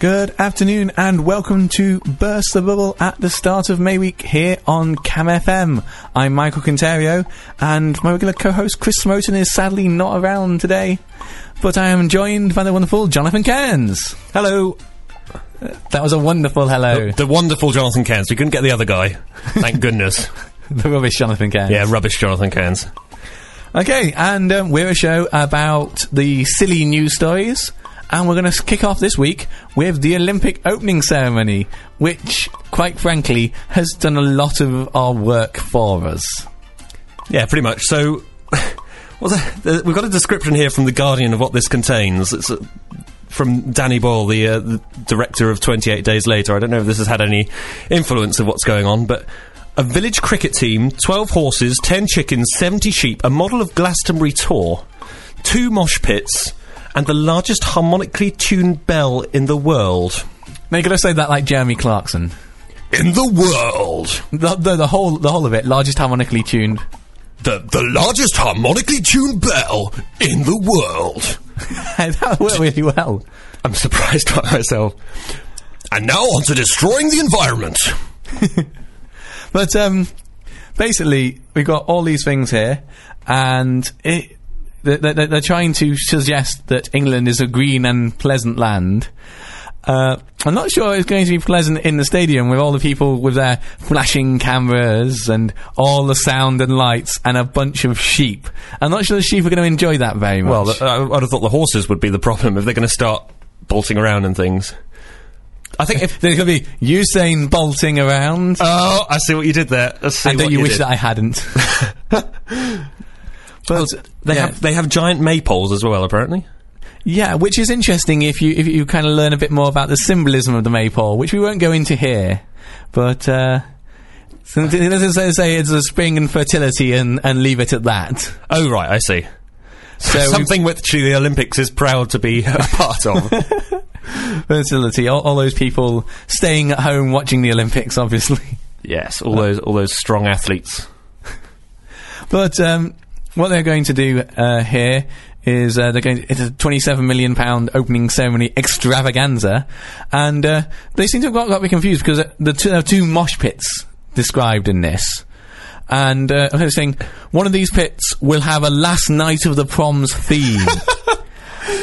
Good afternoon and welcome to Burst the Bubble at the start of May Week here on Cam FM. I'm Michael Conterio and my regular co-host Chris Smoten is sadly not around today, but I am joined by the wonderful Jonathan Cairns. Hello. That was a wonderful hello. The, the wonderful Jonathan Cairns. We couldn't get the other guy. Thank goodness. the rubbish Jonathan Cairns. Yeah, rubbish Jonathan Cairns. Okay, and um, we're a show about the silly news stories. And we're going to kick off this week with the Olympic opening ceremony, which, quite frankly, has done a lot of our work for us. Yeah, pretty much. So, that? We've got a description here from The Guardian of what this contains. It's uh, from Danny Boyle, the, uh, the director of 28 Days Later. I don't know if this has had any influence of what's going on, but a village cricket team, 12 horses, 10 chickens, 70 sheep, a model of Glastonbury Tor, two mosh pits, and the largest harmonically tuned bell in the world. Now you got to say that like Jeremy Clarkson. In the world! The, the, the whole the whole of it, largest harmonically tuned. The, the largest harmonically tuned bell in the world. that worked really well. I'm surprised by myself. And now on to destroying the environment. But um, basically, we've got all these things here, and it, they're, they're, they're trying to suggest that England is a green and pleasant land. Uh, I'm not sure it's going to be pleasant in the stadium with all the people with their flashing cameras and all the sound and lights and a bunch of sheep. I'm not sure the sheep are going to enjoy that very much. Well, th- I, I'd have thought the horses would be the problem if they're going to start bolting around and things. I think if. there's going to be Usain bolting around. Oh, I see what you did there. I see and what don't you wish did. that I hadn't? but They yeah. have they have giant maypoles as well, apparently. Yeah, which is interesting if you if you kind of learn a bit more about the symbolism of the maypole, which we won't go into here. But uh, so it doesn't say, say it's a spring and fertility and, and leave it at that. Oh right, I see. So Something which the Olympics is proud to be a part of. fertility, all, all those people staying at home watching the Olympics, obviously. yes, all those all those strong athletes. But um, what they're going to do uh, here is uh, they're going. To, it's a 27 million pound opening ceremony extravaganza, and uh, they seem to have got, got a bit confused because uh, the two, there are two mosh pits described in this. And uh, I was saying one of these pits will have a last night of the proms theme.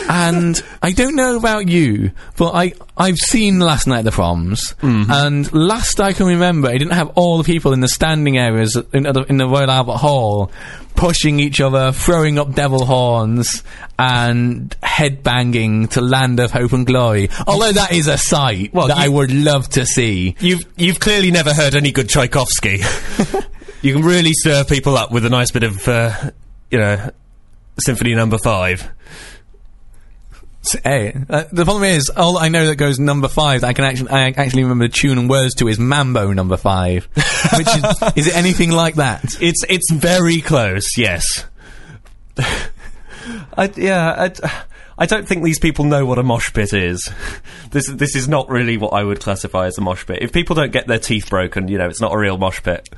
and I don't know about you, but I I've seen last night at the proms, and last I can remember, it didn't have all the people in the standing areas in, the- in the Royal Albert Hall pushing each other, throwing up devil horns, and headbanging to "Land of Hope and Glory." Although that is a sight Well, that you- I would love to see. You've you've clearly never heard any good Tchaikovsky. you can really stir people up with a nice bit of, uh, you know, Symphony Number Five. Hey, uh, the problem is, all I know that goes number five, that I can actually, I actually remember the tune and words to is Mambo number five. Which is, is it anything like that? It's it's very close. Yes. I, yeah, I, I don't think these people know what a mosh pit is. This this is not really what I would classify as a mosh pit. If people don't get their teeth broken, you know, it's not a real mosh pit.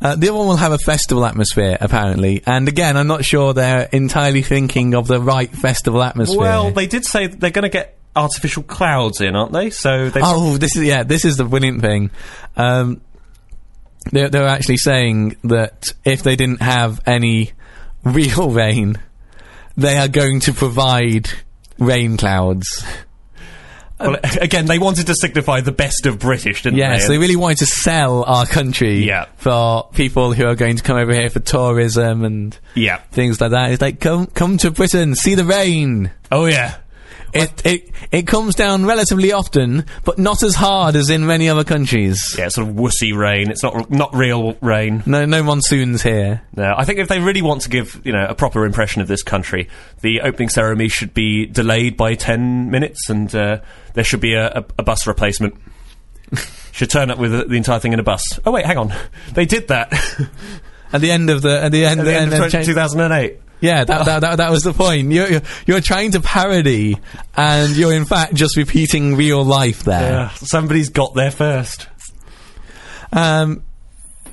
Uh, the other one will have a festival atmosphere, apparently. And again, I'm not sure they're entirely thinking of the right festival atmosphere. Well, they did say they're going to get artificial clouds in, aren't they? So they Oh, this is yeah. This is the brilliant thing. Um, they're, they're actually saying that if they didn't have any real rain, they are going to provide rain clouds. Well, um, again they wanted to signify the best of British, didn't they? Yes, they? they really wanted to sell our country Yeah. for people who are going to come over here for tourism and yeah. things like that. It's like come come to Britain, see the rain. Oh yeah. It it it comes down relatively often, but not as hard as in many other countries. Yeah, sort of wussy rain. It's not not real rain. No no monsoons here. No, I think if they really want to give you know a proper impression of this country, the opening ceremony should be delayed by ten minutes, and uh, there should be a, a, a bus replacement. should turn up with the, the entire thing in a bus. Oh wait, hang on, they did that At the end of the at the end, at the end of of cha- 2008. Yeah that, that that that was the point. You're, you're you're trying to parody, and you're in fact just repeating real life there. Yeah, somebody's got there first. Um,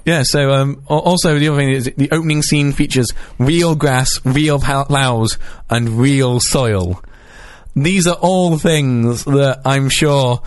Yeah, so um, also the other thing is the opening scene features real grass, real plows, and real soil. These are all things that I'm sure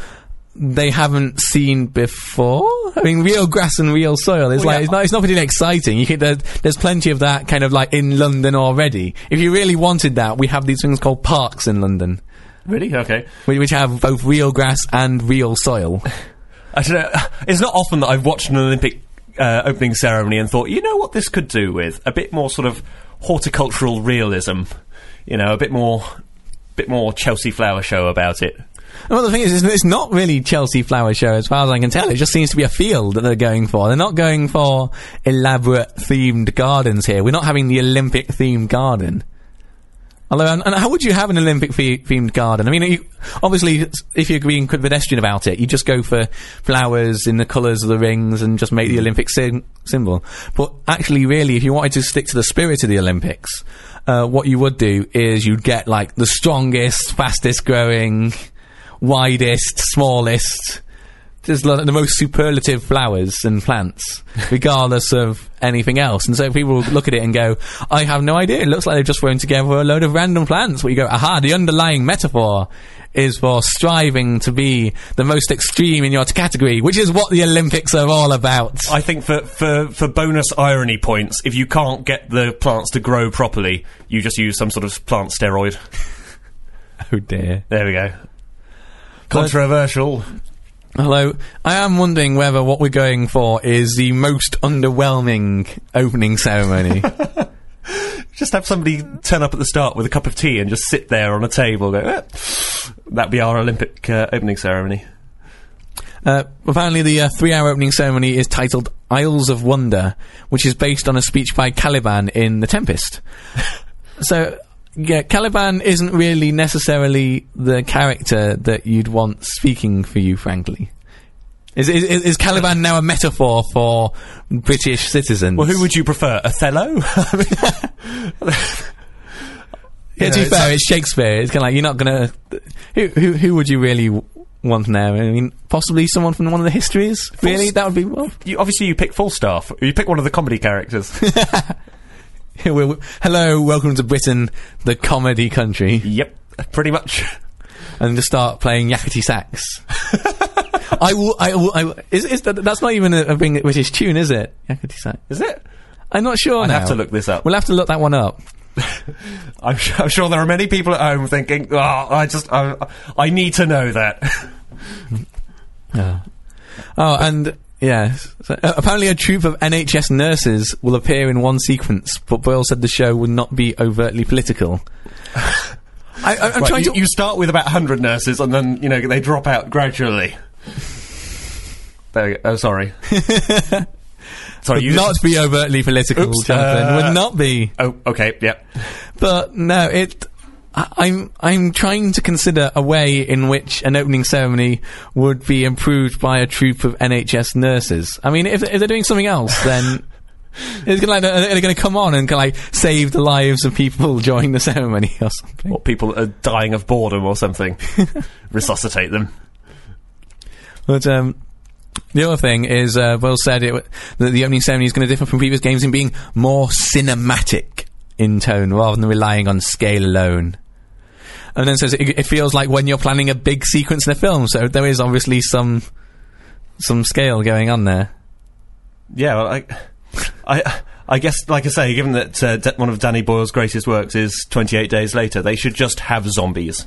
they haven't seen before. I mean, real grass and real soil. It's Well, like yeah. it's not. It's not particularly exciting. You can, there, there's plenty of that kind of like in London already. If you really wanted that, we have these things called parks in London, Really? Okay. whi- which have both real grass and real soil. I don't know. It's not often that I've watched an Olympic uh, opening ceremony and thought, you know what this could do with a bit more sort of horticultural realism. You know, a bit more, bit more Chelsea Flower Show about it. Well, the thing is, it's, not really Chelsea Flower Show as far as I can tell. It just seems to be a field that they're going for. They're not going for elaborate themed gardens here. We're not having the Olympic themed garden. Although, and, how would you have an Olympic themed garden? I mean, you, obviously, if you're being pedestrian about it, you just go for flowers in the colours of the rings and just make the Olympic symbol. But actually, really, if you wanted to stick to the spirit of the Olympics, uh, what you would do is you'd get like the strongest, fastest growing, widest, smallest, just the most superlative flowers and plants, regardless of anything else. And so people will look at it and go, I have no idea. It looks like they've just thrown together a load of random plants. Where you go, aha, the underlying metaphor is for striving to be the most extreme in your category, which is what the Olympics are all about. I think for, for, for bonus irony points, if you can't get the plants to grow properly, you just use some sort of plant steroid. Oh dear. There we go. Controversial. Hello. I am wondering whether what we're going for is the most underwhelming opening ceremony. Just have somebody turn up at the start with a cup of tea and just sit there on a table. Go, eh. That'd be our Olympic uh, opening ceremony. Uh, apparently, the uh, three-hour opening ceremony is titled "Isles of Wonder," which is based on a speech by Caliban in *The Tempest*. so, yeah, Caliban isn't really necessarily the character that you'd want speaking for you, frankly. Is, is, is Caliban now a metaphor for British citizens? Well, who would you prefer, Othello? Yeah, you to be fair, it's Shakespeare. It's kind of like you're not gonna. Who who who would you really want now? I mean, possibly someone from one of the histories. Really, that would be well. you, obviously, you pick Falstaff. You pick one of the comedy characters. Hello, welcome to Britain, the comedy country, yep, pretty much. and just start playing yakety sax. I will. I will. I will is, is that, that's not even a, a British tune, is it? Yakety sax. Is it? I'm not sure. Now. have to look this up. We'll have to look that one up. I'm, su- I'm sure there are many people at home thinking, "Oh, I just, I, I need to know that." Yeah. Oh, and yeah. So, uh, apparently, a troop of NHS nurses will appear in one sequence, but Boyle said the show would not be overtly political. I, I'm Right, trying you, to. you start with about 100 nurses, and then you know they drop out gradually. There you go. Oh, sorry. sorry, you not be overtly political, Oops, Jonathan. uh, would not be. Oh, okay. Yep. But no, it. I'm I'm trying to consider a way in which an opening ceremony would be improved by a troop of NHS nurses. I mean, if, if they're doing something else, then it's gonna like they're, going to come on and like save the lives of people during the ceremony or something. Or people are dying of boredom or something. Resuscitate them. But um, the other thing is, uh, Will said it, that the opening ceremony is going to differ from previous games in being more cinematic in tone rather than relying on scale alone. And then says it, it feels like when you're planning a big sequence in a film, so there is obviously some some scale going on there. Yeah, well, I, I, I guess, like I say, given that uh, one of Danny Boyle's greatest works is Twenty Eight Days Later, they should just have zombies.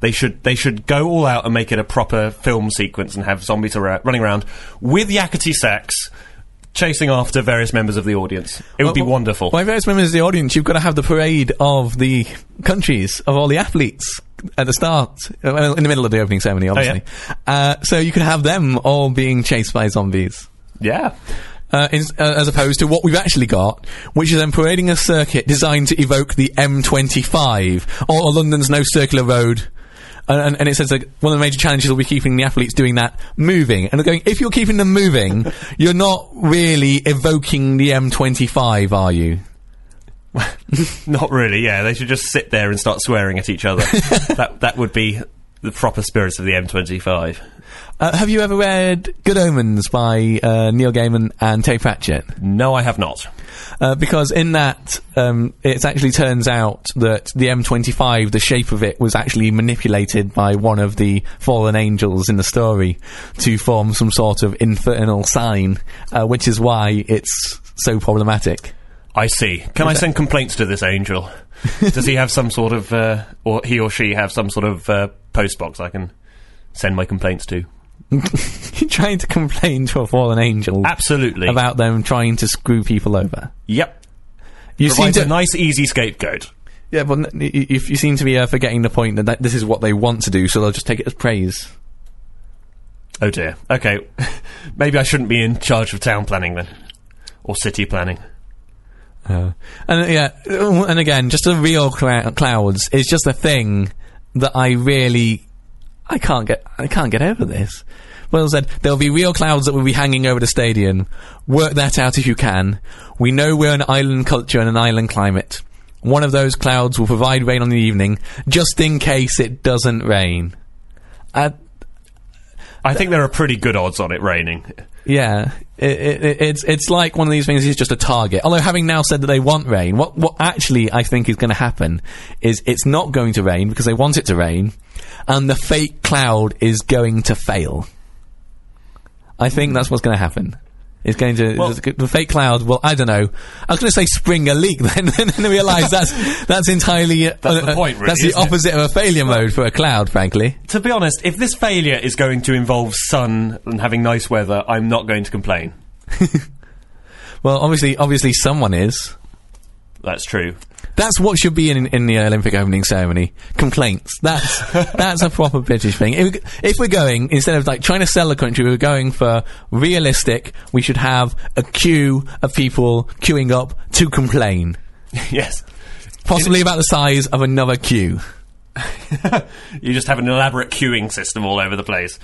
They should they should go all out and make it a proper film sequence and have zombies ara- running around with yakety sax, chasing after various members of the audience. It would be wonderful. Well, various members of the audience, you've got to have the parade of the countries of all the athletes at the start, well, in the middle of the opening ceremony, Oh, obviously. uh, so you could have them all being chased by zombies. yeah. uh, uh, as opposed to what we've actually got, which is them parading a circuit designed to evoke the M25 or, or London's North Circular road. And, and, it says like one of the major challenges will be keeping the athletes doing that moving. And they're going, if you're keeping them moving, you're not really evoking the M25, are you? Not really. Yeah, they should just sit there and start swearing at each other. that that would be the proper spirit of the M25. Uh, have you ever read Good Omens by uh, Neil Gaiman and Terry Pratchett? No, I have not. Uh, because in that, um, it actually turns out that the M25, the shape of it, was actually manipulated by one of the fallen angels in the story to form some sort of infernal sign, uh, which is why it's so problematic. I see. Can I send complaints to this angel? Does he have some sort of, uh, or he or she have some sort of uh, post box I can send my complaints to? You're trying to complain to a fallen angel Absolutely. about them trying to screw people over. Yep. You seem to, a nice, easy scapegoat. yeah, but n- y- y- you, you seem to be uh, forgetting the point that, that this is what they want to do, so they'll just take it as praise. Oh dear. Okay. Maybe I shouldn't be in charge of town planning then. Or city planning. Uh, and uh, yeah, and again, just the real clou- clouds is just a thing that I really, I can't get, I can't get over this. Well said. There'll be real clouds that will be hanging over the stadium. Work that out if you can. We know we're an island culture and an island climate. One of those clouds will provide rain on the evening, just in case it doesn't rain. Uh, I think there are pretty good odds on it raining. Yeah, it, it- it's it's like one of these things. Is just a target. Although having now said that they want rain, what what actually I think is going to happen is it's not going to rain because they want it to rain, and the fake cloud is going to fail. I think that's what's going to happen. It's going to Well- the, fake cloud. Well, I don't know. I was going to say spring a leak, then then I realised that's that's entirely uh, That's the point, really, that's the isn't it? opposite of a failure mode for a cloud, frankly. To be honest, if this failure is going to involve sun and having nice weather, I'm not going to complain. Well, obviously, obviously, someone is. That's true. That's what should be in in the Olympic opening ceremony. Complaints. That's that's a proper British thing. If, if we're going instead of like trying to sell the country, we're going for realistic. We should have a queue of people queuing up to complain, yes. possibly about the size of another queue. You just have an elaborate queuing system all over the place.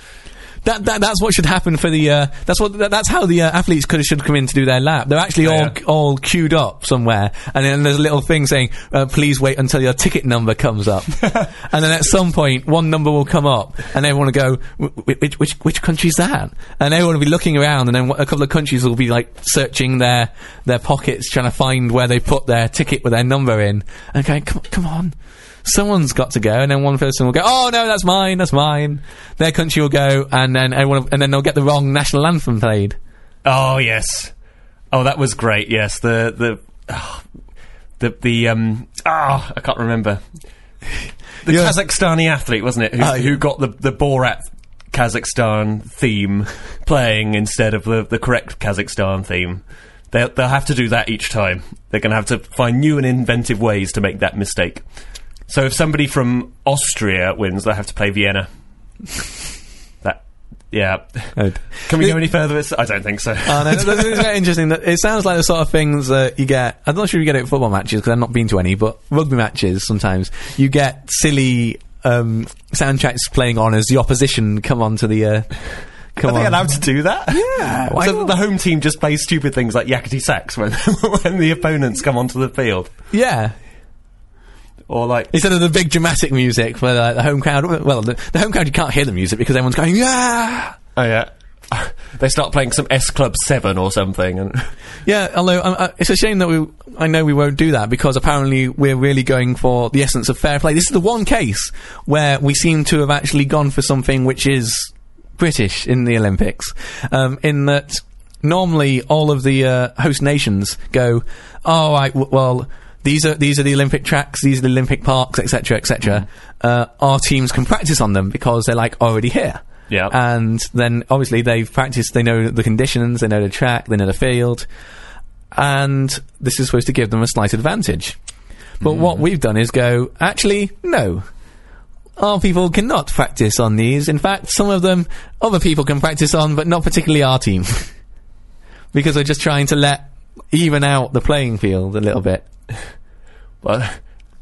That, that that's what should happen for the. Uh, that's what that, that's how the uh, athletes could should come in to do their lap. They're actually all yeah. all queued up somewhere, and then there's a little thing saying, uh, "Please wait until your ticket number comes up." and then at some point, one number will come up, and everyone will go, "Wh- wh- "Which which which country's that?" And everyone will be looking around, and then a couple of countries will be like searching their their pockets, trying to find where they put their ticket with their number in, and going, "Come come on." Someone's got to go, and then one person will go, "Oh no, that's mine, that's mine." Their country will go, and then everyone, and then they'll get the wrong national anthem played. Oh yes. Oh, that was great. Yes, the the the the um ah I can't remember the Yeah. Kazakhstani athlete wasn't it who, Ah, who got the the Borat Kazakhstan theme playing instead of the the correct Kazakhstan theme. They'll, they'll have to do that each time. They're going to have to find new and inventive ways to make that mistake. So if somebody from Austria wins, they'll have to play Vienna. that, yeah. Can we go any further? I don't think so. Oh, no, that's, that's very interesting. That it sounds like the sort of things that you get. I'm not sure you get it at football matches because I've not been to any, but rugby matches sometimes you get silly um, soundtracks playing on as the opposition come on to the. Uh, come Are they on. allowed to do that? Yeah, why so not? the home team just plays stupid things like yakety sax when when the opponents come onto the field, Yeah. Or like Instead of the big dramatic music where uh, the home crowd. Well, the, the home crowd you can't hear the music because everyone's going yeah. oh yeah, they start playing some S Club Seven or something, and Yeah, although um, uh, it's a shame that we, I know we won't do that because apparently we're really going for the essence of fair play. This is the one case where we seem to have actually gone for something which is British in the Olympics, um, in that normally all of the uh, host nations go, "All right, w- well." These are these are the Olympic tracks. These are the Olympic parks, etc., etc. Uh, our teams can practice on them because they're like already here. Yeah. and then obviously they've practiced. They know the conditions. They know the track. They know the field and this is supposed to give them a slight advantage. But what we've done is go, actually, no. Our people cannot practice on these. In fact, some of them other people can practice on, but not particularly our team. because we're just trying to let even out the playing field a little bit. Well,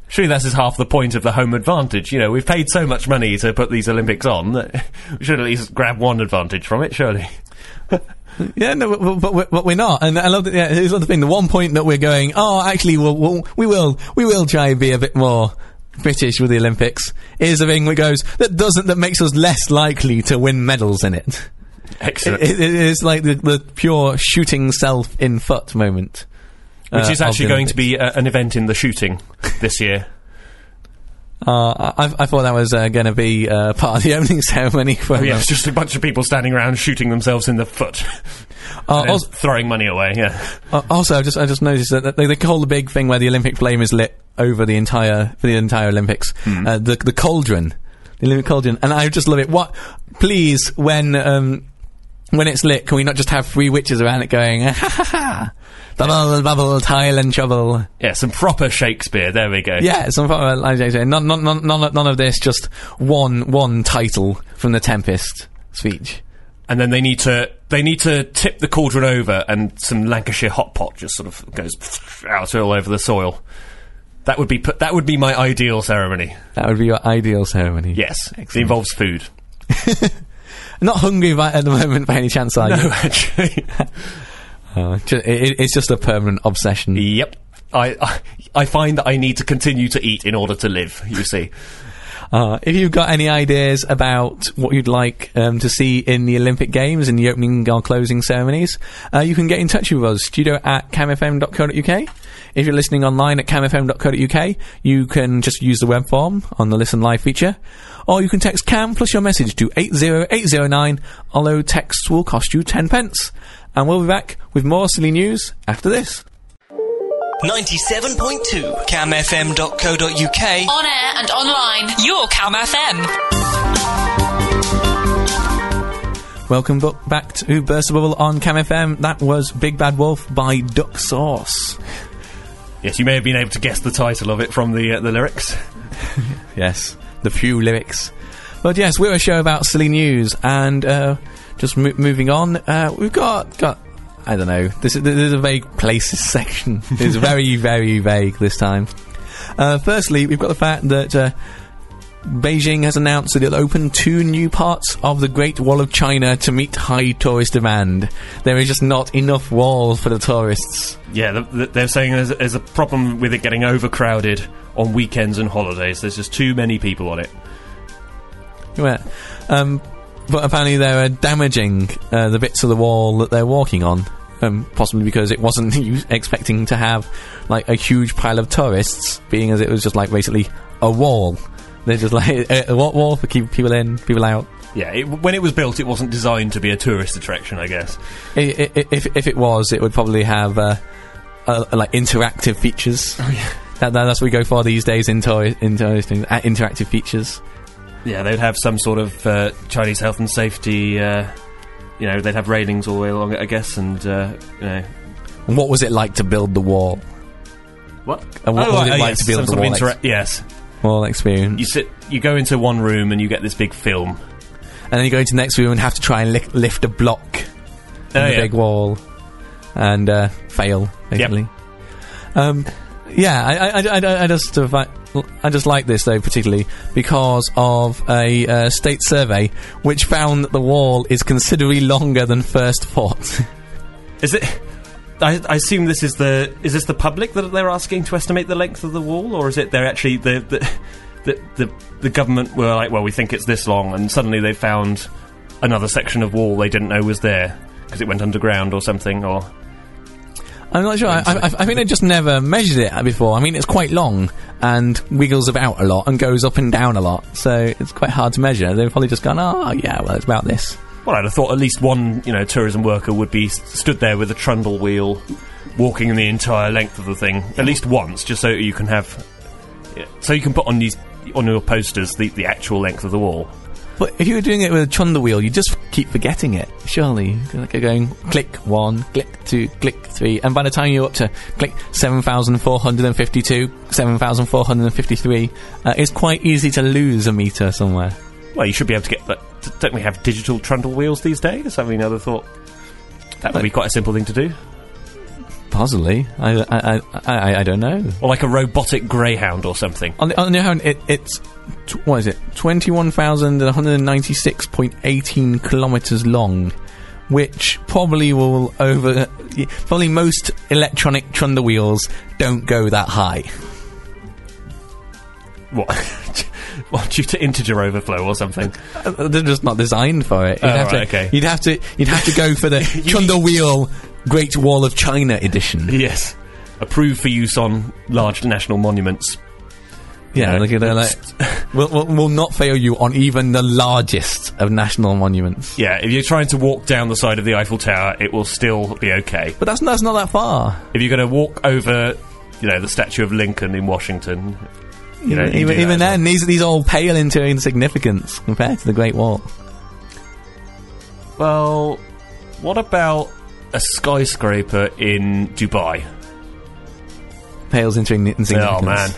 surely that's just half the point of the home advantage. You know, we've paid so much money to put these Olympics on that we should at least grab one advantage from it. Surely, Yeah, no, but, but, we're, but we're not. And I love that. Yeah, here's the thing. The one point that we're going, oh, actually, we'll, we'll, we will, we will try and be a bit more British with the Olympics is a thing that goes that doesn't that makes us less likely to win medals in it. Excellent. It, it is like the, the pure shooting self in foot moment. Which uh, is actually the going to be uh, an event in the shooting this year. Uh, I, I thought that was uh, going to be uh, part of the opening ceremony. For Oh, yeah, it's just a bunch of people standing around shooting themselves in the foot, Uh, also, throwing money away. Yeah, uh, also, I just I just noticed that they, they call the big thing where the Olympic flame is lit over the entire for the entire Olympics uh, the the cauldron, the Olympic cauldron, and I just love it. What, please, when um, when it's lit, can we not just have three witches around it going ha ha ha, bubble bubble tile and trouble? yeah, some proper Shakespeare. There we go. Yeah, some uh, like say, none, none, none, none of- none of this. Just one one title from the Tempest speech. and then they need to they need to tip the cauldron over, and some Lancashire hot pot just sort of goes out all over the soil. That would be pu- that would be my ideal ceremony. That would be your ideal ceremony. Yes, it involves food. Not hungry by, at the moment by any chance, are you? No, actually. Oh, it, it's just a permanent obsession. yep. I, I I find that I need to continue to eat in order to live. You see. Uh, if you've got any ideas about what you'd like um, to see in the Olympic Games in the opening or closing ceremonies, uh, you can get in touch with us, studio at camfm.co.uk. If you're listening online at camfm.co.uk, you can just use the web form on the Listen Live feature, or you can text CAM plus your message to 80809, although texts will cost you 10 pence. And we'll be back with more silly news after this. 97.2 camfm.co.uk On air and online, your Cam FM. Welcome bu- back to Burst of Bubble on Cam FM. That was Big Bad Wolf by Duck Sauce. Yes, you may have been able to guess the title of it from the uh, the lyrics. Yes, the few lyrics. But yes, we're a show about silly news, and uh, just mo- moving on, uh, we've got got I don't know. This is, this is a vague places section. It's very very vague this time. Uh, firstly, we've got the fact that. Uh, Beijing has announced that it'll open two new parts of the Great Wall of China to meet high tourist demand. There is just not enough wall for the tourists. Yeah, the, the, they're saying there's, there's a problem with it getting overcrowded on weekends and holidays. There's just too many people on it. Yeah. Um, but apparently they're uh, damaging uh, the bits of the wall that they're walking on. Um, possibly because it wasn't expecting to have like a huge pile of tourists, being as it was just like basically a wall. They're just like a, a what wall for keep people in, people out. Yeah, it, when it was built, it wasn't designed to be a tourist attraction, I guess. I, I, if if it was, it would probably have uh, uh, like interactive features. Oh yeah, that, that, that's what we go for these days in toy in touristing, uh, interactive features. Yeah, they'd have some sort of uh, Chinese health and safety. Uh, you know, they'd have railings all the way along it, I guess, and uh, you know. And what was it like to build the wall? What? And what was it like yes, to build the wall? intera- yes, Wall experience. you sit, you go into one room and you get this big film. and then you go into the next room and have to try and li- lift a block in Oh, the yeah. big wall and uh, fail basically. Um, yeah, I, I, I, I- just uh, I just like this though particularly because of a uh, state survey which found that the wall is considerably longer than first thought. Is it? I, I assume this is the is this the public that they're asking to estimate the length of the wall, or is it they're actually the the the, the, the government were like, well, we think it's this long, and suddenly they found another section of wall they didn't know was there because it went underground or something, or I'm not sure. I, I, I think they just never measured it before. I mean, it's quite long and wiggles about a lot and goes up and down a lot, so it's quite hard to measure. They've probably just gone, oh yeah, well, it's about this. well, I'd have thought at least one you know tourism worker would be stood there with a trundle wheel, walking the entire length of the thing at least once, just so you can have, so you can put on these on your posters the, the actual length of the wall. But if you were doing it with a trundle wheel, you just keep forgetting it. Surely, like you're going click one, click two, click three, and by the time you're up to click seven thousand four hundred and fifty-two, seven thousand four hundred and fifty-three, uh, it's quite easy to lose a meter somewhere. Well, you should be able to get that. Don't we have digital trundle wheels these days? I mean, I'd have thought that would be quite a simple thing to do. Possibly, I, I, I, I, I don't know. Or like a robotic greyhound or something. On the, on the other hand, it, it's t- what is it? Twenty-one thousand one hundred ninety-six point eighteen kilometers long, which probably will over. Probably most electronic trundle wheels don't go that high. What? what? Due to integer overflow or something? Uh, They're just not designed for it. You'd, Oh, have, to, okay. you'd have to. You'd have to go for the Chunder Wheel Great Wall of China edition. Yes. Approved for use on large national monuments. Yeah, know, look at that. Like, will will will not fail you on even the largest of national monuments. Yeah, if you're trying to walk down the side of the Eiffel Tower, it will still be okay. But that's that's not that far. If you're going to walk over, you know, the statue of Lincoln in Washington, you know, you can do even that even as well. then, these these all pale into insignificance compared to the Great Wall. Well, what about a skyscraper in Dubai? Pales into in- insignificance. Oh man,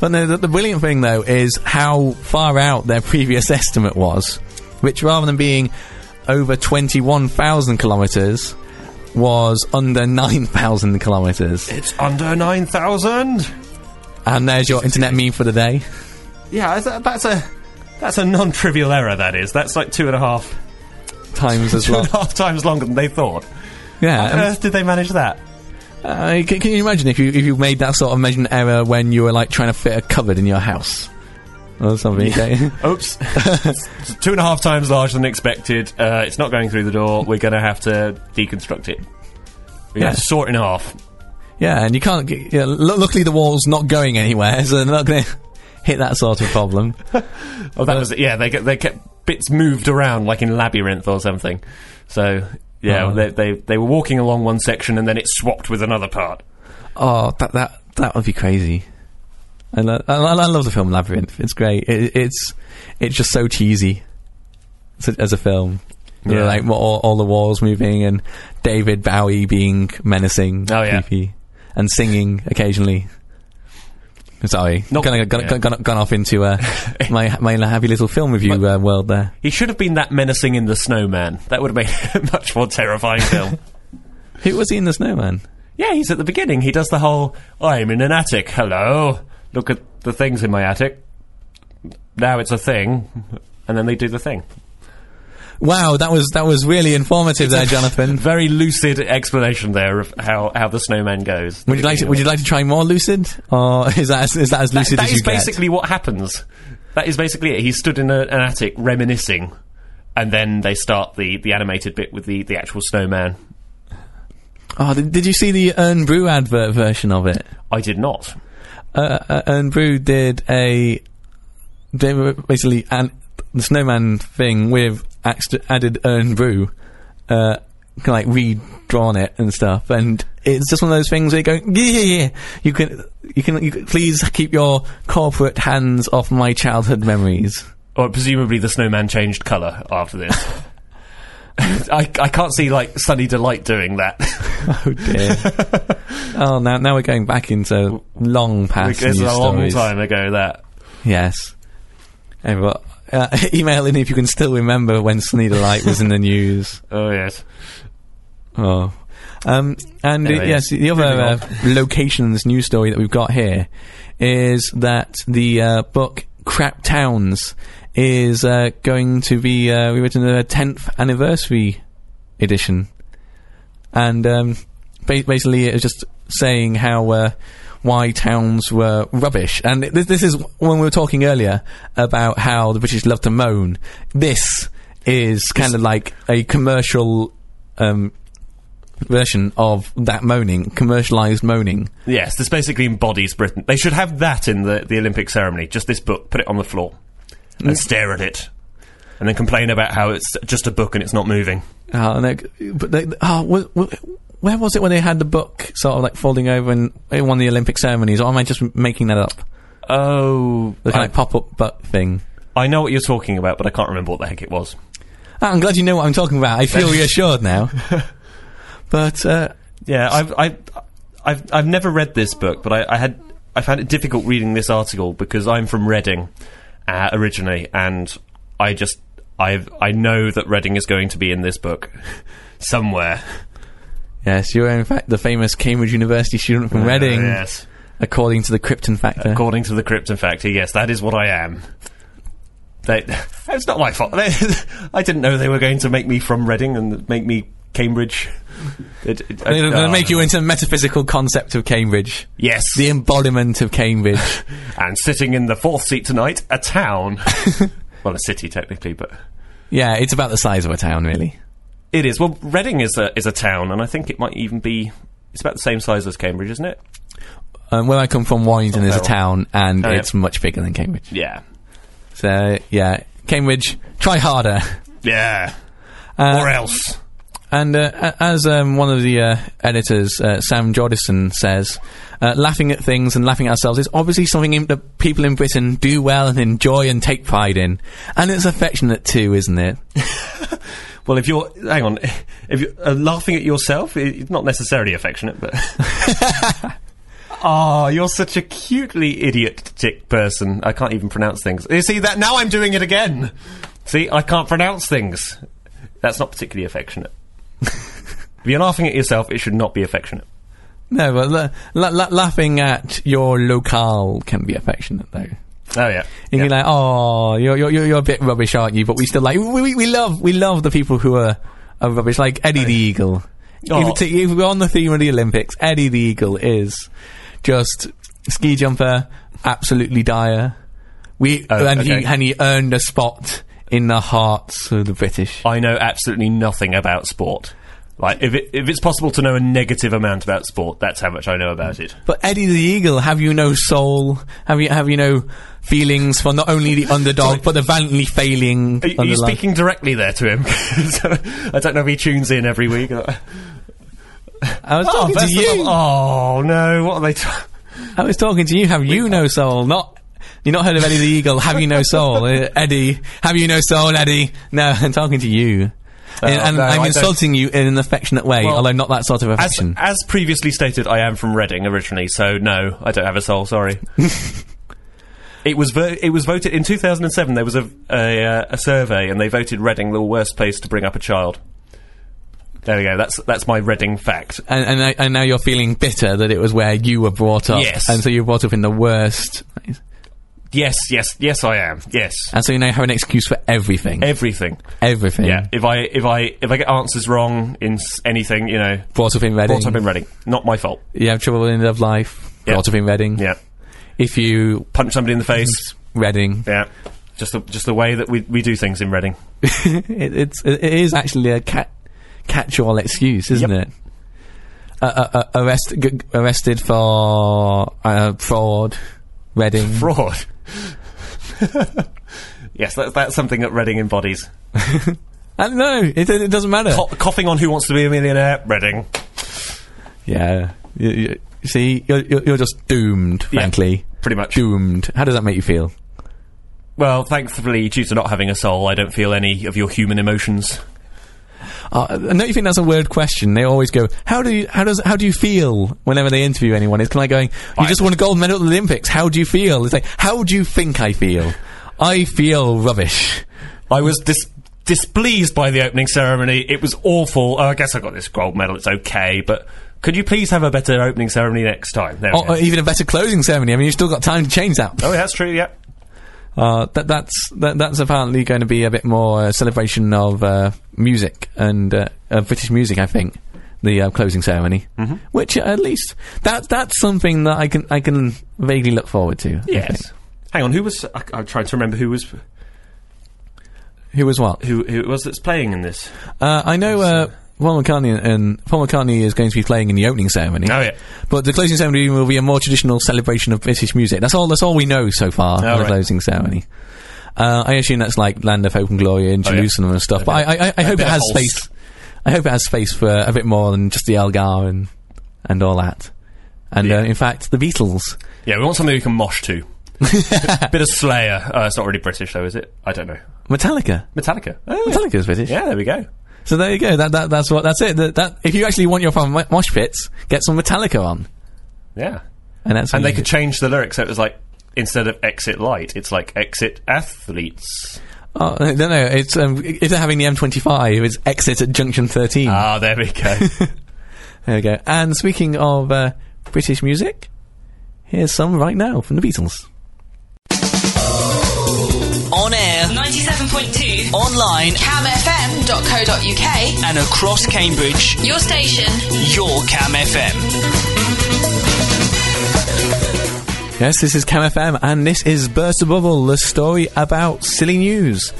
But no, the, the brilliant thing though is how far out their previous estimate was, which rather than being over twenty-one thousand kilometers, was under nine thousand kilometers. it's under nine thousand. And there's your internet meme for the day. Yeah, that- that's a that's a non-trivial error. That is. That's like two and a half Times as two well. and a half times longer than they thought. Yeah. How on earth did they manage that? uh, can, can you imagine if you if you made that sort of measurement error when you were like trying to fit a cupboard in your house or something? okay? Oops, It's two and a half times larger than expected. Uh, it's not going through the door. We're going to have to deconstruct it. We're Yeah. sort it in half. yeah, and you can't. Yeah, luckily, the wall's not going anywhere, so they're not going to hit that sort of problem. Oh, that was it. Yeah, they they kept bits moved around like in labyrinth or something. So yeah, Oh. they, they they were walking along one section and then it swapped with another part. Oh, that that that would be crazy. I, lo- I, I love the film Labyrinth. It's great. It, it's it's just so cheesy as a, film. You know, Yeah. like all, all the walls moving and David Bowie being menacing, Oh, yeah. creepy, and singing occasionally. Sorry, Not- gone, gone, yeah. gone, gone, off into uh, my my happy little film review uh, world there. He should have been that menacing in the Snowman. That would have made a much more terrifying film. Who was he in the Snowman? Yeah, he's at the beginning. He does the whole I'm in an attic. Hello. Look at the things in my attic. Now it's a thing. And then they do the thing. Wow, that was that was really informative there, Jonathan. Very lucid explanation there of how, how the snowman goes. Would you like to, would you like to try more lucid, or is that as, is that as That- lucid that as you is get? basically what happens. That is basically it. He stood in a, an attic reminiscing, and then they start the, the animated bit with the, the actual snowman. Oh, did, did you see the Irn-Bru advert version of it? I did not. Uh, uh, Irn-Bru did a they were basically an, the snowman thing with added Irn-Bru, uh, like redrawn it and stuff, and it's just one of those things where you go, yeah, yeah, yeah. You can, you can, you can please keep your corporate hands off my childhood memories. Or presumably the snowman changed colour after this. I, I can't see like Sunny Delight doing that. Oh dear. oh, now now we're going back into long past it's a long stories. time ago that. Yes. Anyway, uh, email in if you can still remember when Sunny Delight was in the news. Oh yes. Oh. Um, and yes, the other uh, locations news story that we've got here is that the uh, book Crap Towns is uh, going to be uh, rewritten in a 10th anniversary edition. And um, ba- basically, it's just saying how uh, why towns were rubbish. And this, this is when we were talking earlier about how the British love to moan. This is kind of like a commercial um, version of that moaning, commercialized moaning. Yes, this basically embodies Britain. They should have that in the, the Olympic ceremony. Just this book, put it on the floor and stare at it. And then complain about how it's just a book and it's not moving. Uh, and they, but they, oh, wh- where was it when they had the book sort of like folding over in, in one of the Olympic ceremonies? Or am I just making that up? Oh, The kind I, of pop up butt thing. I know what you're talking about, but I can't remember what the heck it was. Ah, I'm glad you know what I'm talking about. I feel reassured now. But uh, Yeah, I've, I've, I've, I've never read this book, but I, I had I found it difficult reading this article because I'm from Reading uh, originally, and I just I've I know that Reading is going to be in this book somewhere. Yes, you're in fact the famous Cambridge University student from Reading, yes, according to the Krypton factor. according to the Krypton Factor, yes, that is what I am. They, it's not my fault. They, I didn't know they were going to make me from Reading and make me Cambridge. It- it- They're going to make you um, into a metaphysical concept of Cambridge. yes, The embodiment of Cambridge. and sitting in the fourth seat tonight, a town. well, a city technically, but yeah, it's about the size of a town, really. It is. Well, Reading is a is a town, and I think it might even be. It's about the same size as Cambridge, isn't it? Um, where I come from, Warrington is a Oh. town, and Oh, yeah. it's much bigger than Cambridge. Yeah, So, yeah, Cambridge, try harder. yeah. Uh, or else. And uh, as um, one of the uh, editors, uh, Sam Jordison, says, uh, laughing at things and laughing at ourselves is obviously something in, that people in Britain do well and enjoy and take pride in. And it's affectionate too, isn't it? Well, if you're hang on, if you're uh, laughing at yourself, it's not necessarily affectionate, but. Oh, you're such a cutely idiotic person. I can't even pronounce things. You see that now I'm doing it again. See, I can't pronounce things. That's not particularly affectionate. if you're laughing at yourself, it should not be affectionate. No, but la- la- la- laughing at your locale can be affectionate, though. Oh yeah. You Yeah. can like, oh, you're, you're you're you're a bit rubbish, aren't you? But we still like we, we, we love we love the people who are, are rubbish, like Eddie oh, the Eagle. Oh. If, if we're on the theme of the Olympics, Eddie the Eagle is just ski jumper, absolutely dire. We Oh, and okay. he and he earned a spot in the hearts of the British. I know absolutely nothing about sport. Like, if it, if it's possible to know a negative amount about sport, that's how much I know about it. But Eddie the Eagle, have you no soul? Have you have you no feelings for not only the underdog but the valiantly failing? Are, are you speaking directly there to him? I don't know if he tunes in every week. I was oh, talking to you. Oh no! What are they? T- I was talking to you. Have you no soul? Not you not heard of Eddie the Eagle? Have you no soul, Eddie? Have you no soul, Eddie? No, I'm talking to you, and, and no, I'm insulting you in an affectionate way, Well, although not that sort of as, affection. as previously stated, I am from Reading originally, so no, I don't have a soul. Sorry. it was vo- it was voted in 2007. There was a a, uh, a survey, and they voted Reading the worst place to bring up a child. There we go. That's that's my Reading fact. and and, I, and now you're feeling bitter that it was where you were brought up, Yes. and so you were brought up in the worst, Yes, yes, yes, I am. Yes, and so you now have an excuse for everything, everything. everything. Yeah. If I if I if I get answers wrong in s- anything, you know, Brought up in Reading. brought up in Reading, not my fault. You have trouble in love life. Yeah. Brought up in Reading. Yeah. If you Punch somebody in the face. Reading, Yeah. Just the, just the way that we, we do things in Reading. it, it's it is actually a cat catch-all excuse, isn't Yep. it? Uh, uh, uh, arrest, g- g- arrested for uh, fraud, Reading. Fraud. yes, that's, that's something that Reading embodies. Uh, no, it, it doesn't matter. Co- coughing on Who Wants to Be a Millionaire, Reading. yeah, you, you, you see, you're, you're you're just doomed, Yeah. frankly. Pretty much. Doomed. How does that make you feel? Well, thankfully, due to not having a soul, I don't feel any of your human emotions. Uh, I know you think that's a weird question. They always go, "How do you how does how do you feel?" Whenever they interview anyone, it's kind of like going, "You I- just won a gold medal at the Olympics. How do you feel?" It's like, "How do you think I feel?" I feel rubbish. I was dis- displeased by the opening ceremony. It was awful. Oh, I guess I got this gold medal. It's okay, but could you please have a better opening ceremony next time? There Or, or even a better closing ceremony. I mean, you've still got time to change that. oh, yeah, that's true. Yeah. Uh, that that's that, that's apparently going to be a bit more uh, celebration of uh, music and uh, British music. I think the uh, closing ceremony, Mm-hmm. which at least that that's something that I can I can vaguely look forward to. Yes. Hang on. Who was? I, I'm trying to remember who was Who was what? who who was that's playing in this. Uh, I know uh, Paul McCartney and Paul McCartney is going to be playing in the opening ceremony. Oh yeah. But the closing ceremony will be a more traditional celebration of British music. That's all. That's all we know so far. Oh, of the right. closing ceremony. Uh, I assume that's like Land of Hope and Glory and Oh, yeah. Jerusalem and stuff. But I, I, I, hope it has space. I hope it has space for a bit more than just the Elgar and and all that. And Yeah. uh, in fact, the Beatles. Yeah, we want something we can mosh to. A Bit of Slayer. Uh, it's not really British though, is it? I don't know. Metallica. Metallica. Oh. Metallica's British. Yeah, there we go. So there you go. That, that that's what. That's it. That, that if you actually want your fun mo- mosh pits, get some Metallica on. Yeah. And that's And they could change the lyrics so it was like instead of exit light, it's like exit athletes. Oh, no, no, it's um, if they're having the M25, it's exit at junction 13. Ah, there we go. There we go. And speaking of uh, British music, here's some right now from the Beatles. On air, 97.2. online, camfm.co.uk. and across Cambridge. Your station. Your Cam FM. Yes, this is Cam FM, and this is Burst a Bubble, the story about silly news.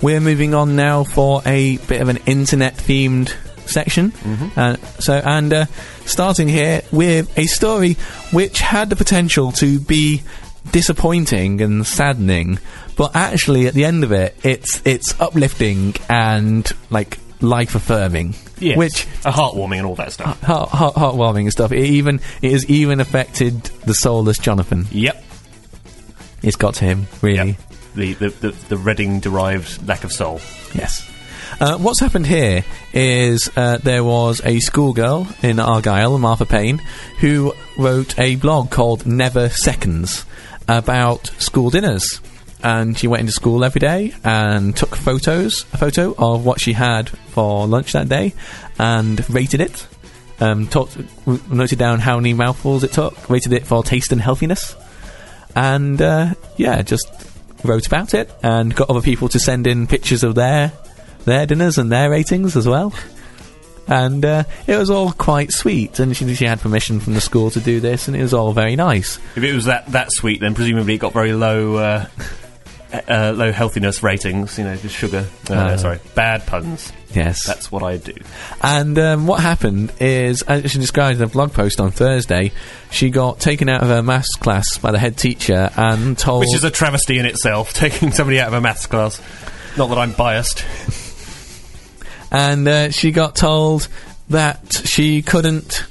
We're moving on now for a bit of an internet-themed section. Uh, so, and uh, starting here with a story which had the potential to be disappointing and saddening, but actually at the end of it, it's it's uplifting and like life affirming. Yes. Which a heartwarming and all that stuff. heart, heart, heartwarming and stuff. It even it has even affected the soulless Jonathan. Yep. It's got to him, really. Yep. The the the, the Reading derived lack of soul. Yes. Uh, what's happened here is uh, there was a schoolgirl in Argyll, Martha Payne, who wrote a blog called Never Seconds about school dinners. And she went into school every day and took photos, a photo of what she had for lunch that day, and rated it. Um, talked, noted down how many mouthfuls it took, rated it for taste and healthiness, and uh, yeah, just wrote about it and got other people to send in pictures of their their dinners and their ratings as well. And uh, it was all quite sweet, and she, she had permission from the school to do this, and it was all very nice. If it was that that sweet, then presumably it got very low. Uh, uh, low healthiness ratings, you know, just sugar. Uh, Uh. sorry, bad puns. Yes. That's what I do. And um, what happened is, as she described in a blog post on Thursday, she got taken out of her maths class by the head teacher and told. Which is a travesty in itself, taking somebody out of a maths class. Not that I'm biased. and uh, she got told that she couldn't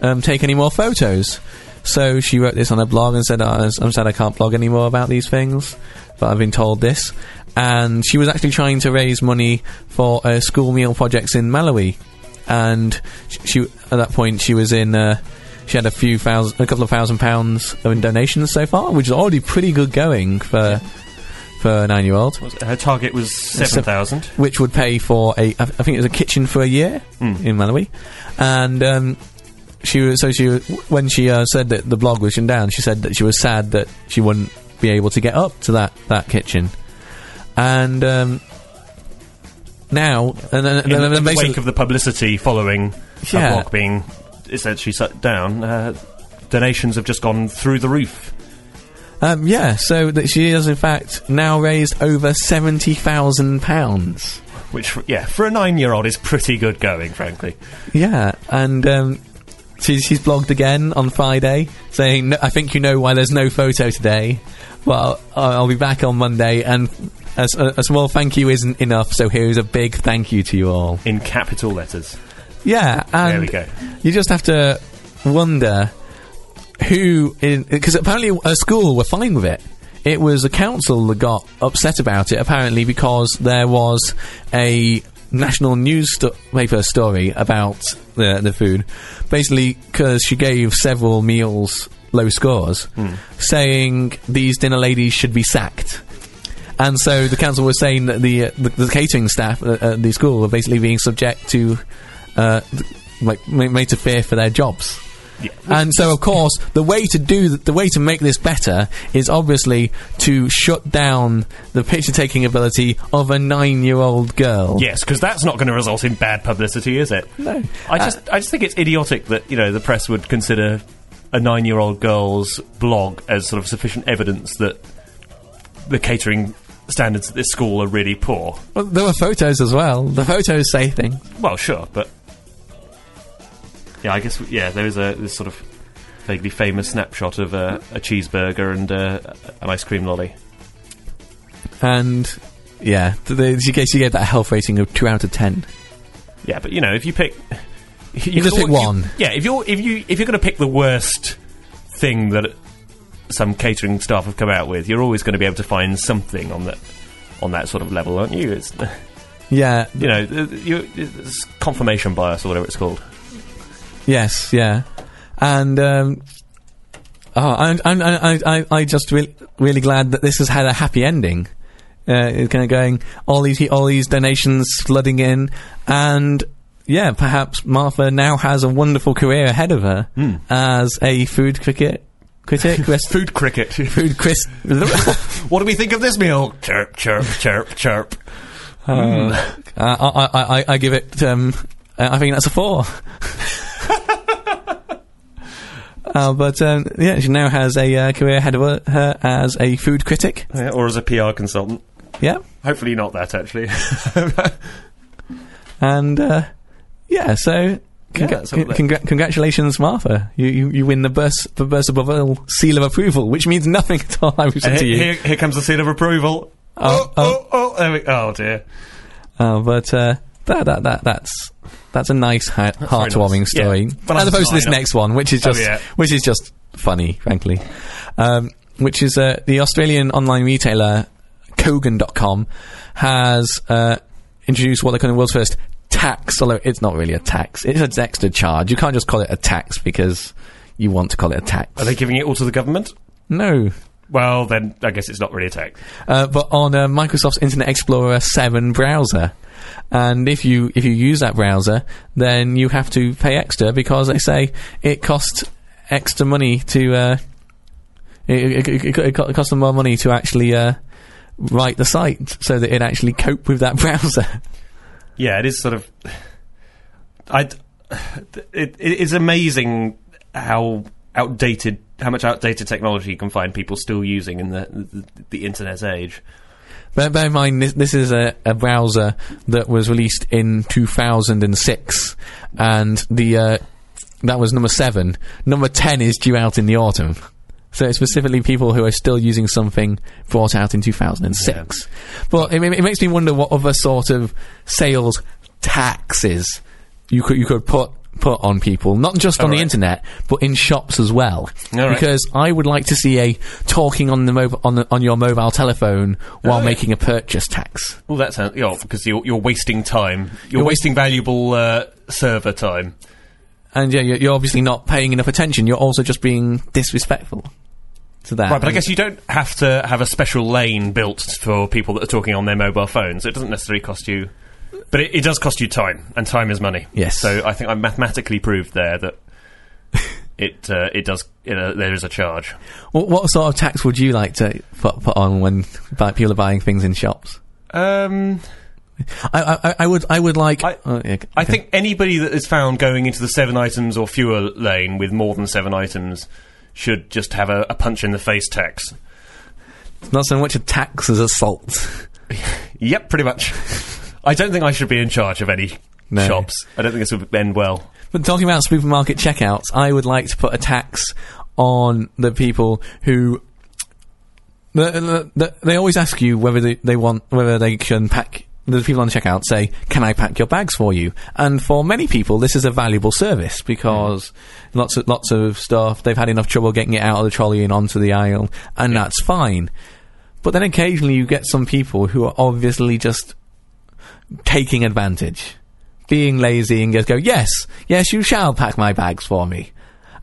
um, take any more photos. So she wrote this on her blog and said, oh, "I'm sad I can't blog anymore about these things, but I've been told this." And she was actually trying to raise money for uh, school meal projects in Malawi, and she at that point she was in. Uh, she had a few thousand, a couple of thousand pounds in donations so far, which is already pretty good going for for a nine-year-old Her target was 7,000. which would pay for a, I think it was a kitchen for a year in Malawi, and um, she was so she when she uh, said that the blog was shut down, she said that she was sad that she wouldn't be able to get up to that that kitchen, and um, now and then, In, then- then the basically- wake of the publicity following Yeah. blog being essentially shut down, uh, donations have just gone through the roof. Um, yeah, so that she has in fact now raised over seventy thousand pounds. Which, yeah, for a nine-year-old is pretty good going, frankly. Yeah, and um, she's, she's blogged again on Friday saying, I think you know why there's no photo today. Well, I'll, I'll be back on Monday, and a- a small thank you isn't enough, so here's a big thank you to you all. In capital letters. Yeah, and There we go. you just have to wonder who, because apparently a school were fine with it. It was a council that got upset about it, apparently because there was a national newspaper story about the the food, basically because she gave several meals low scores, saying these dinner ladies should be sacked. And so the council was saying that the uh, the, the catering staff at, at the school were basically being subject to, uh, like, made to fear for their jobs. Yeah. And so, of course, the way to do th- the way to make this better is obviously to shut down the picture taking ability of a nine-year-old girl. Yes, because that's not going to result in bad publicity, is it? No. I uh, just, I just think it's idiotic that you know the press would consider a nine-year-old girl's blog as sort of sufficient evidence that the catering standards at this school are really poor. Well, there were photos as well. The photos say things. Well, sure, but yeah, I guess yeah, there is a this sort of vaguely famous snapshot of uh, a cheeseburger and uh, an ice cream lolly. And yeah, th- they, she, gave, she gave that health rating of two out of ten. Yeah, but you know, if you pick, You just pick one. yeah, if you're if you if you're going to pick the worst thing that some catering staff have come out with, you're always going to be able to find something on that on that sort of level, aren't you? It's Yeah. you know, you, it's confirmation bias or whatever it's called. Yes. Yeah. And um, oh, I'm, I'm, I, I, I just really, really glad that this has had a happy ending. Uh, it's kind of going all these all these donations flooding in, and yeah, perhaps Martha now has a wonderful career ahead of her as a food cricket critic, quest, Food cricket. food quiz. what do we think of this meal? Chirp, chirp, chirp, chirp. Uh, I, I, I, I give it. Um, I think that's a four. uh, but um, yeah, she now has a uh, career ahead of her, as a food critic. Yeah, or as a PR consultant. Yeah, Hopefully not that, actually. and uh, yeah, so. Congra- Yeah, that- congratulations, Martha! You, you you win the burst the burst above all seal of approval, which means nothing at all. I was And to here, you. here, here comes the seal of approval. Oh, Oh, oh, oh, there we, oh dear. Uh, but uh, that, that that that's that's a nice, ha- heartwarming nice. story, Yeah. But as opposed to this next one, which is Oh, just yeah. which is just funny, frankly. Um, which is uh, the Australian online retailer Kogan.com has uh, introduced what they're calling the world's first tax, although it's not really a tax; it's an extra charge. You can't just call it a tax because you want to call it a tax. Are they giving it all to the government? no. Well, then I guess it's not really a tax. uh, but on uh, Microsoft's Internet Explorer 7 browser. And if you if you use that browser, then you have to pay extra because they say it costs extra money to. Uh, it, it, it, it costs them more money to actually uh, write the site so that it actually cope with that browser. Yeah, it is sort of. I. It, it is amazing how outdated, how much outdated technology you can find people still using in the the, the internet age. Bear, bear in mind, this, this is a, a browser that was released in 2006, and the uh, that was number seven. Number ten is due out in the autumn. So it's specifically people who are still using something brought out in 2006. But it, it makes me wonder what other sort of sales taxes you could you could put put on people, not just on the internet, but in shops as well. Because I would like to see a talking on the mob- on the, on your mobile telephone while yeah. making a purchase tax. Well, that sounds. Yeah, because you're you're wasting time. You're, wasting valuable uh, server time. And yeah, you're, you're obviously not paying enough attention. You're also just being disrespectful to that. Right, but I guess you don't have to have a special lane built for people that are talking on their mobile phones. It doesn't necessarily cost you, but it, it does cost you time, and time is money. Yes. So I think I mathematically proved there that it uh, it does you know, there is a charge. what, what sort of tax would you like to put, put on when buy, people are buying things in shops? Um, I, I, I would I would like. I- oh, yeah, I think anybody that is found going into the seven items or fewer lane with more than seven items should just have a, a punch in the face tax. it's not so much a tax as assault. Yep, pretty much. I don't think I should be in charge of any No. shops. I don't think this would end well. But talking about supermarket checkouts, I would like to put a tax on the people who. The, the, the, they always ask you whether they, they want whether they can pack. The people on the checkout say, "Can I pack your bags for you?" And for many people, this is a valuable service because mm. lots of lots of stuff they've had enough trouble getting it out of the trolley and onto the aisle, and that's fine. But then occasionally you get some people who are obviously just taking advantage, being lazy, and just go, "Yes, yes, you shall pack my bags for me."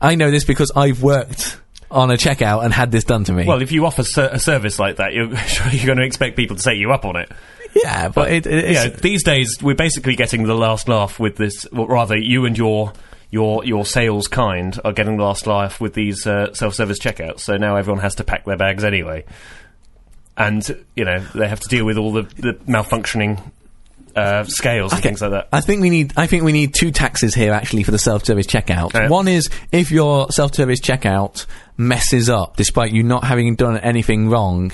I know this because I've worked on a checkout and had this done to me. Well, if you offer ser- a service like that, you're, you're going to expect people to take you up on it. yeah, but it, it, it's, Yeah, these days we're basically getting the last laugh with this. Well, rather, you and your your your sales kind are getting the last laugh with these uh, self-service checkouts. So now everyone has to pack their bags anyway, and you know they have to deal with all the, the malfunctioning uh, scales and Okay. things like that. I think we need. I think we need two taxes here actually for the self-service checkout. Yeah. One is if your self-service checkout messes up despite you not having done anything wrong,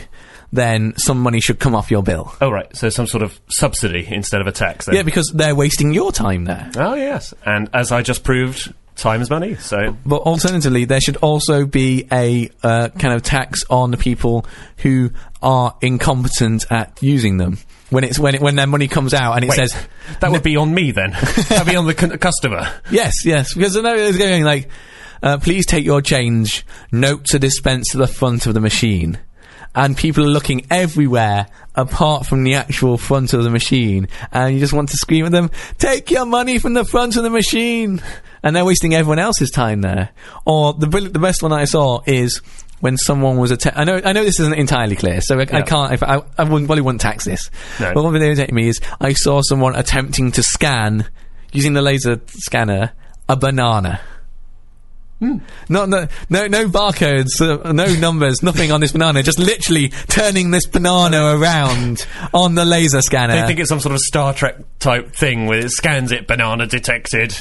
then some money should come off your bill. Oh right, so some sort of subsidy instead of a tax. Then. Yeah, because they're wasting your time there. Oh yes, and as I just proved, time is money. So But alternatively, there should also be a uh, kind of tax on the people who are incompetent at using them. When it's when it, when their money comes out and it Wait, says that would be on me then. That'd be on the cu- customer. Yes, yes, because I know it's going like, uh, please take your change. Note to dispense to the front of the machine. And people are looking everywhere apart from the actual front of the machine. And you just want to scream at them, take your money from the front of the machine. And they're wasting everyone else's time there. Or the the best one I saw is when someone was atta- I know I know this isn't entirely clear, so I, I can't. If I, I wouldn't, probably wouldn't tax this. No. But one thing that irritated me is I saw someone attempting to scan using the laser scanner a banana. Not no no no barcodes, uh, no numbers, nothing on this banana. Just literally turning this banana around on the laser scanner. They think it's some sort of Star Trek type thing where it scans it, banana detected.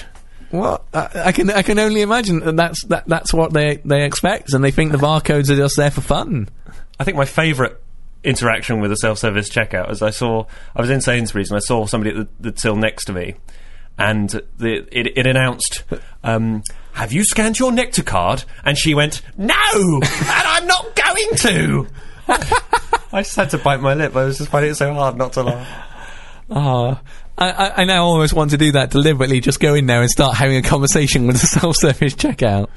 What I, I can I can only imagine that that's that, that's what they they expect, and they think the barcodes are just there for fun. I think my favourite interaction with a self-service checkout is I saw I was in Sainsbury's and I saw somebody at the, the till next to me, and the, it, it announced, um, "Have you scanned your Nectar card?" And she went, "No, and I'm not going to." I just had to bite my lip. I was just finding it so hard not to laugh. Ah, I, I, I now almost want to do that deliberately. Just go in there and start having a conversation with the self-service checkout.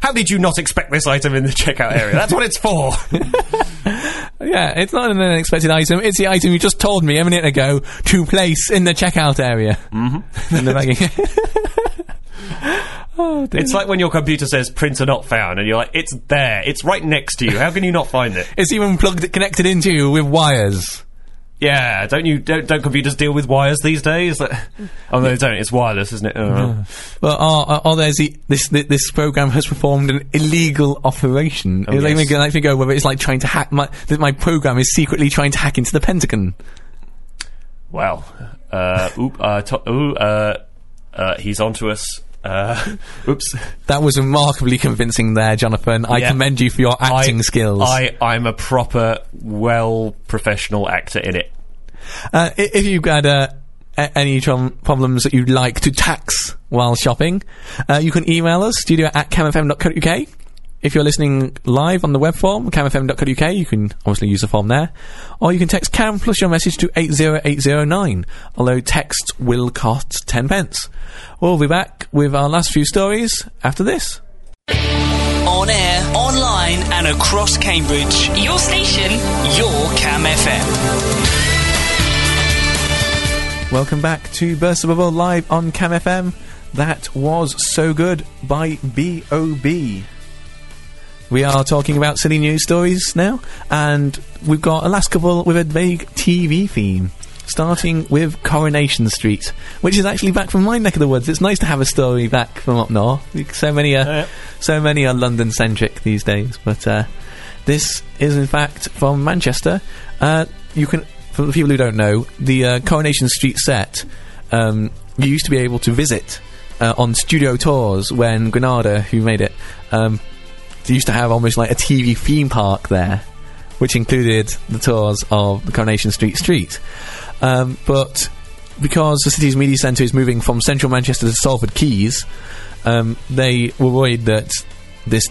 How did you not expect this item in the checkout area? That's what it's for. Yeah, it's not an unexpected item. It's the item you just told me a minute ago to place in the checkout area. Mm-hmm. in the bagging. oh, it's like when your computer says printer not found, and you're like, it's there. It's right next to you. How can you not find it? It's even plugged, connected into you with wires. Yeah, don't you don't, don't computers deal with wires these days? Oh, no, they don't. It's wireless, isn't it? Oh. Well, oh, there's the, this this program has performed an illegal operation. Oh, it yes. me, like me go whether it's like trying to hack my that my program is secretly trying to hack into the Pentagon. Well, uh, oop, uh, to- ooh, uh, uh, he's onto us. Uh, oops. That was remarkably convincing there, Jonathan. I Yeah. commend you for your acting I, skills. I, I'm a proper, well professional actor in it. Uh, if you've got uh, any trom- problems that you'd like to tax while shopping, uh, you can email us, studio at camfm.co.uk. If you're listening live on the web form, camfm.co.uk, you can obviously use the form there. Or you can text cam plus your message to 80809, although text will cost 10 pence. We'll be back with our last few stories after this. On air, online, and across Cambridge. Your station, Your Cam FM. Welcome back to Burst of Bubble live on Cam FM. That was So Good by B.O.B. We are talking about silly news stories now, and we've got a last couple with a vague TV theme. Starting with Coronation Street, which is actually back from my neck of the woods. It's nice to have a story back from up north. So many are, Yeah. so many are London centric these days. But uh, this is in fact from Manchester. Uh, you can, for the people who don't know, the uh, Coronation Street set um, you used to be able to visit uh, on studio tours when Granada, who made it, um, they used to have almost like a TV theme park there, which included the tours of the Coronation Street street. Um, but because the city's media centre is moving from central Manchester to Salford Quays, um, they were worried that this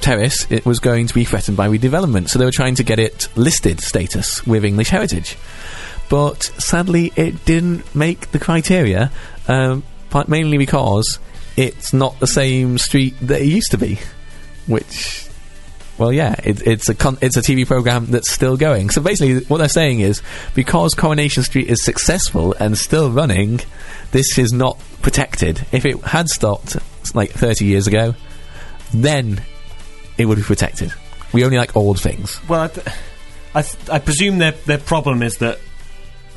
terrace it was going to be threatened by redevelopment, so they were trying to get it listed status with English heritage. But sadly, it didn't make the criteria, um, mainly because it's not the same street that it used to be, which well, yeah, it, it's a con- it's a TV program that's still going. So basically, what they're saying is because Coronation Street is successful and still running, this is not protected. If it had stopped like 30 years ago, then it would be protected. We only like old things. Well, I, th- I, th- I presume their their problem is that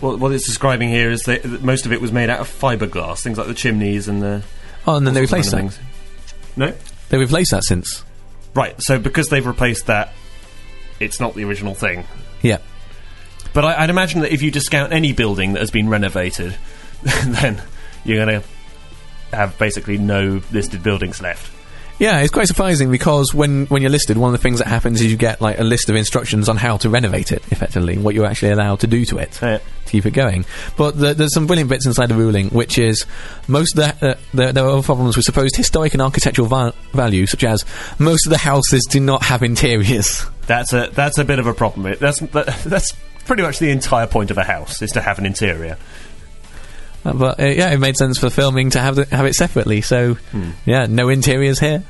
what, what it's describing here is that, that most of it was made out of fiberglass, things like the chimneys and the Oh, and then they replaced kind of things. No, They replaced that since. Right. So because they've replaced that, it's not the original thing. Yeah. But I, I'd imagine that if you discount any building that has been renovated, then you're going to have basically no listed buildings left. Yeah, it's quite surprising because when, when you're listed, one of the things that happens is you get like a list of instructions on how to renovate it, effectively, what you're actually allowed to do to it. Yeah. to keep it going. But the, there's some brilliant bits inside the ruling, which is most of the, uh, there, there are problems with supposed historic and architectural va- value, such as most of the houses do not have interiors. That's a that's a bit of a problem. That's that, that's pretty much the entire point of a house is to have an interior. But uh, yeah, it made sense for filming to have the, have it separately. So yeah, no interiors here.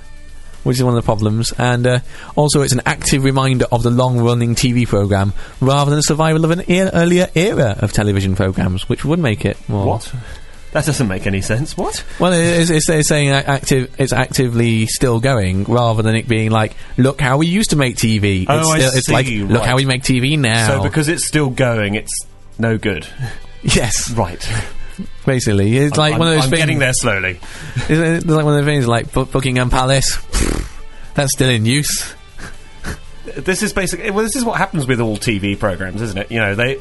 Which is one of the problems, and uh, also it's an active reminder of the long-running TV program, rather than a survival of an e- earlier era of television programs, which would make it more. What? That doesn't make any sense. What? Well, it's, it's saying active. It's actively still going, rather than it being like, look how we used to make TV. Oh, it's I still, it's like, see, look right. how we make TV now. So because it's still going, it's no good. yes, Right. Basically, it's like I'm, one of those I'm things. getting there slowly. It's, like one of those things like Bu- Buckingham Palace. That's still in use. This is basically well. This is what happens with all TV programs, isn't it? You know, they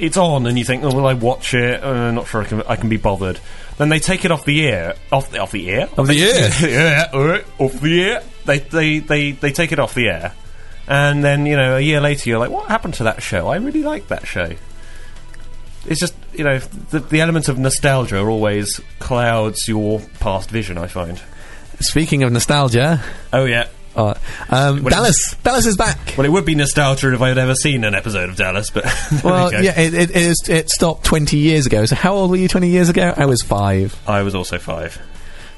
it's on, and you think, "Oh, will I watch it?" Uh, not sure I can. I can be bothered. Then they take it off the air, off the off the air, Of the air. yeah, alright, off the air. They they they they take it off the air, and then you know, a year later, you're like, "What happened to that show? I really liked that show." It's just you know, the the element of nostalgia always clouds your past vision. I find. Speaking of nostalgia, Oh yeah. uh, um, What- Dallas, Dallas is back. Well, it would be nostalgia if I had ever seen an episode of Dallas, but Well, we yeah, it, it, it, is, it stopped 20 years ago. So how old were you 20 years ago? I was five. I was also five.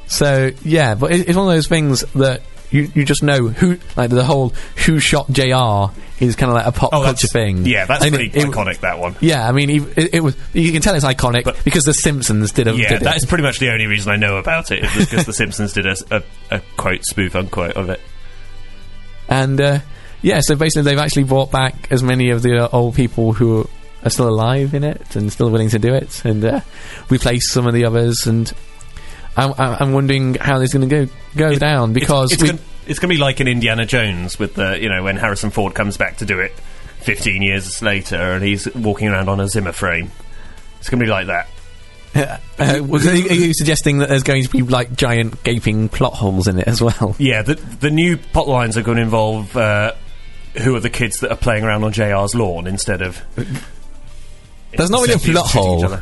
So yeah, but it, it's one of those things that you, you just know who like the whole who shot J.R. is kind of like a pop Oh, culture thing. Yeah, that's And pretty it- it- iconic. that one. Yeah, I mean, it, it was. You can tell it's iconic But- because the Simpsons did a. Yeah, did it. that is pretty much the only reason I know about it. It was because The Simpsons did a, a, a quote spoof unquote of it. And uh, yeah, so basically they've actually brought back as many of the uh, old people who are still alive in it and still willing to do it, and uh, replace some of the others. And I'm, I'm I'm wondering how this is going to go go down because it's, we, gonna, it's going to be like an Indiana Jones with the you know when Harrison Ford comes back to do it 15 years later and he's walking around on a Zimmer frame. It's going to be like that. uh, was- are you are you suggesting that there's going to be like giant gaping plot holes in it as well? Yeah, the the new plot lines are going to involve uh, who are the kids that are playing around on JR's lawn instead of. There's not really a plot hole.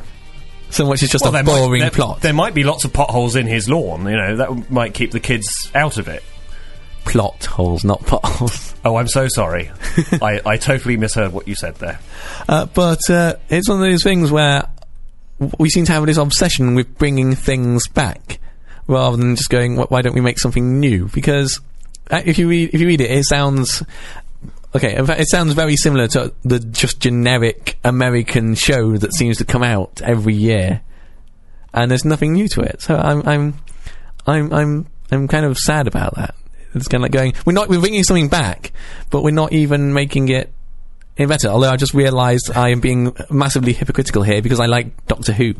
So much is just Well, a there might- boring there, plot. There might be lots of potholes in his lawn. You know that might keep the kids out of it. plot holes, not potholes. Oh, I'm so sorry. I, I totally misheard what you said there. Uh, but uh, it's one of those things where we seem to have this obsession with bringing things back rather than just going, "Why don't we make something new?" Because uh, if you read if you read it, it sounds okay. In fact, it sounds very similar to the just generic American show that seems to come out every year, and there's nothing new to it. So I'm I'm I'm I'm I'm kind of sad about that. It's kind of like going, we're not we're bringing something back, but we're not even making it any better. Although I just realised I am being massively hypocritical here because I like Doctor Who.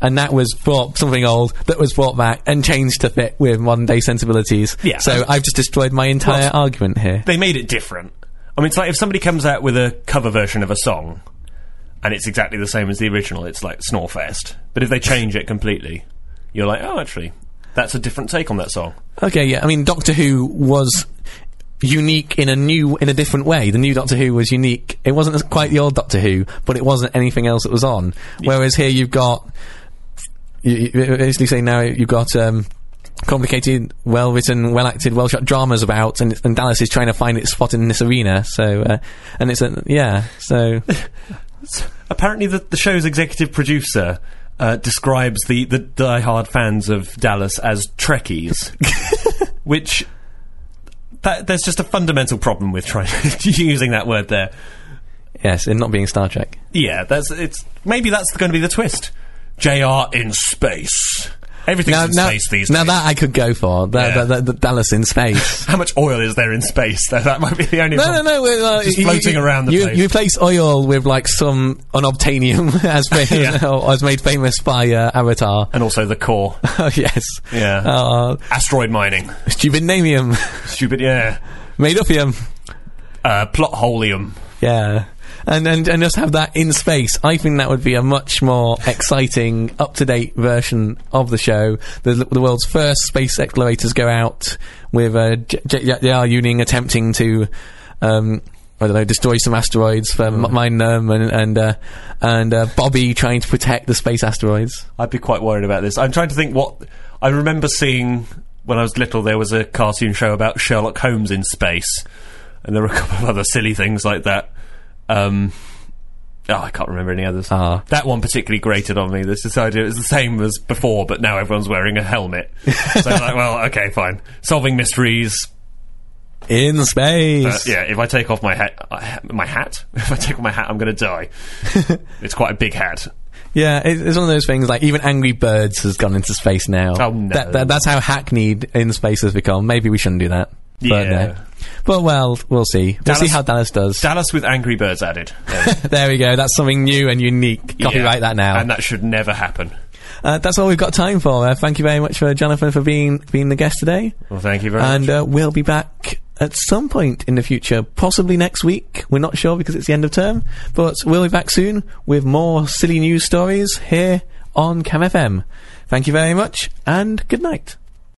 And that was brought something old that was brought back and changed to fit with modern day sensibilities. Yeah. So I've just destroyed my entire Well, argument here. They made it different. I mean, it's like if somebody comes out with a cover version of a song and it's exactly the same as the original, it's like Snorefest. But if they change it completely, you're like, oh, actually, that's a different take on that song. Okay, yeah. I mean, Doctor Who was unique in a new, in a different way. The new Doctor Who was unique. It wasn't quite the old Doctor Who, but it wasn't anything else that was on. Whereas here you've got, you, you basically saying now you've got, um, complicated, well written, well acted, well shot dramas about, and, and Dallas is trying to find its spot in this arena. So, uh, and it's a, yeah, so, Apparently, the, the show's executive producer uh, describes the, the die-hard fans of Dallas as Trekkies, which that, there's just a fundamental problem with trying using that word there. yes, in not being Star Trek. Yeah, that's it's maybe that's going to be the twist. J.R. in space. Everything's Now, in now, space these now days. Now that I could go for. That, Yeah. that, that, that Dallas in space. How much oil is there in space? That, that might be the only. No, no, problem. no. we're, Uh, Just you- floating you, around the you, place. You replace oil with like some unobtainium, as famous, Yeah. as made famous by uh, Avatar. And also the core. oh yes. Yeah. Uh, Asteroid mining. stupidnamium, Stupid. Yeah. made upium. Uh, plot holium. Yeah. And, and and just have that in space. I think that would be a much more exciting, up to date version of the show. The, the world's first space explorators go out with uh, J.R. Ewing attempting to, um, I don't know, destroy some asteroids for m- mine them, and and uh, and uh, Bobby trying to protect the space asteroids. I'd be quite worried about this. I'm trying to think what I remember seeing when I was little. There was a cartoon show about Sherlock Holmes in space, and there were a couple of other silly things like that. Um, oh, I can't remember any others. Ah. That one particularly grated on me. This idea is the same as before, but now everyone's wearing a helmet. so like, well, okay, fine. Solving mysteries. In space. But yeah, if I take off my hat, my hat. If I take off my hat, I'm going to die. it's quite a big hat. Yeah, it's one of those things like even Angry Birds has gone into space now. Oh, no. That, that, that's how hackneyed in space has become. Maybe we shouldn't do that. But, Yeah. uh, but well, we'll see. We'll Dallas- see how Dallas does. Dallas with Angry Birds added. Yeah. there we go. That's something new and unique. Copyright Yeah. that now. And that should never happen. Uh, that's all we've got time for. Uh, thank you very much for Jonathan for being being the guest today. Well, thank you very and much. uh, we'll be back at some point in the future, possibly next week. We're not sure because it's the end of term, but we'll be back soon with more silly news stories here on Cam FM. Thank you very much, and good night.